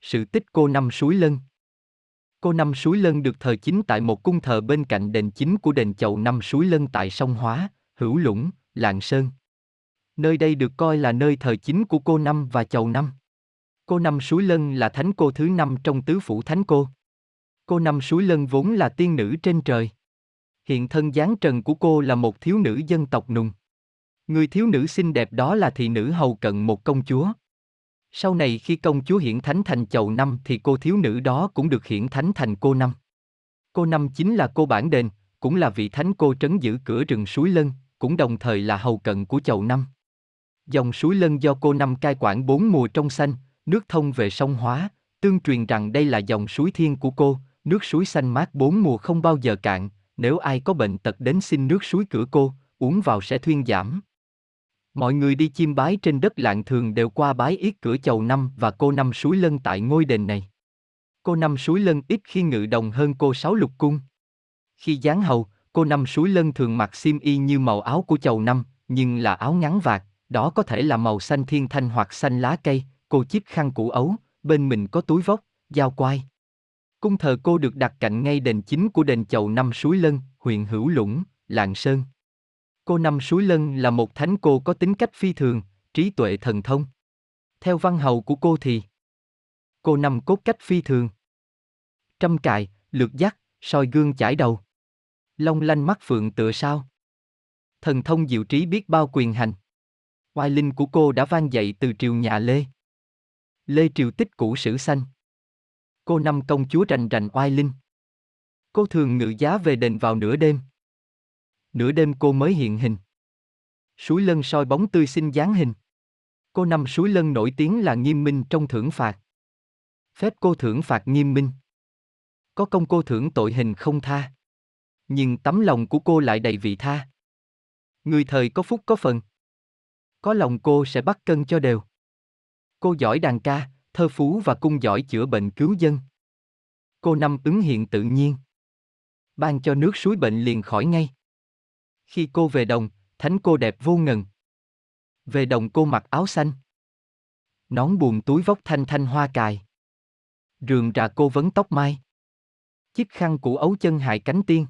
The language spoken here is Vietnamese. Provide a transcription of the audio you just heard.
Sự tích cô Năm Suối Lân Cô Năm Suối Lân được thờ chính tại một cung thờ bên cạnh đền chính của đền chầu Năm Suối Lân tại sông Hóa, Hữu Lũng, Lạng Sơn. Nơi đây được coi là nơi thờ chính của cô Năm và chầu Năm. Cô Năm Suối Lân là thánh cô thứ năm trong tứ phủ thánh cô. Cô Năm Suối Lân vốn là tiên nữ trên trời. Hiện thân dáng trần của cô là một thiếu nữ dân tộc nùng. Người thiếu nữ xinh đẹp đó là thị nữ hầu cận một công chúa. Sau này khi công chúa hiển thánh thành chầu năm thì cô thiếu nữ đó cũng được hiển thánh thành cô năm. Cô năm chính là cô bản đền, cũng là vị thánh cô trấn giữ cửa rừng suối lân, cũng đồng thời là hầu cận của chầu năm. Dòng suối lân do cô năm cai quản bốn mùa trong xanh, nước thông về sông Hóa, tương truyền rằng đây là dòng suối thiên của cô, nước suối xanh mát bốn mùa không bao giờ cạn, nếu ai có bệnh tật đến xin nước suối cửa cô, uống vào sẽ thuyên giảm. Mọi người đi chiêm bái trên đất lạng thường đều qua bái yết cửa chầu năm và cô năm suối lân tại ngôi đền này. Cô năm suối lân ít khi ngự đồng hơn cô sáu lục cung. Khi giáng hầu, cô năm suối lân thường mặc xiêm y như màu áo của chầu năm, nhưng là áo ngắn vạt, đó có thể là màu xanh thiên thanh hoặc xanh lá cây, cô chiếc khăn cũ ấu, bên mình có túi vóc, dao quai. Cung thờ cô được đặt cạnh ngay đền chính của đền chầu năm suối lân, huyện Hữu Lũng, Lạng Sơn. Cô Năm Suối Lân là một thánh cô có tính cách phi thường, trí tuệ thần thông. Theo văn hầu của cô thì Cô Năm cốt cách phi thường. Trăm cài, lược dắt, soi gương chải đầu. Long lanh mắt phượng tựa sao. Thần thông diệu trí biết bao quyền hành. Oai linh của cô đã vang dậy từ triều nhà Lê. Lê triều tích cũ sử xanh. Cô Năm công chúa rành rành oai linh. Cô thường ngự giá về đền vào nửa đêm nửa đêm cô mới hiện hình. Suối lân soi bóng tươi xinh dáng hình. Cô năm suối lân nổi tiếng là nghiêm minh trong thưởng phạt. Phép cô thưởng phạt nghiêm minh. Có công cô thưởng tội hình không tha. Nhưng tấm lòng của cô lại đầy vị tha. Người thời có phúc có phần. Có lòng cô sẽ bắt cân cho đều. Cô giỏi đàn ca, thơ phú và cung giỏi chữa bệnh cứu dân. Cô năm ứng hiện tự nhiên. Ban cho nước suối bệnh liền khỏi ngay. Khi cô về đồng, thánh cô đẹp vô ngần. Về đồng cô mặc áo xanh. Nón buồn túi vóc thanh thanh hoa cài. Rường rà cô vấn tóc mai. Chiếc khăn cũ ấu chân hại cánh tiên.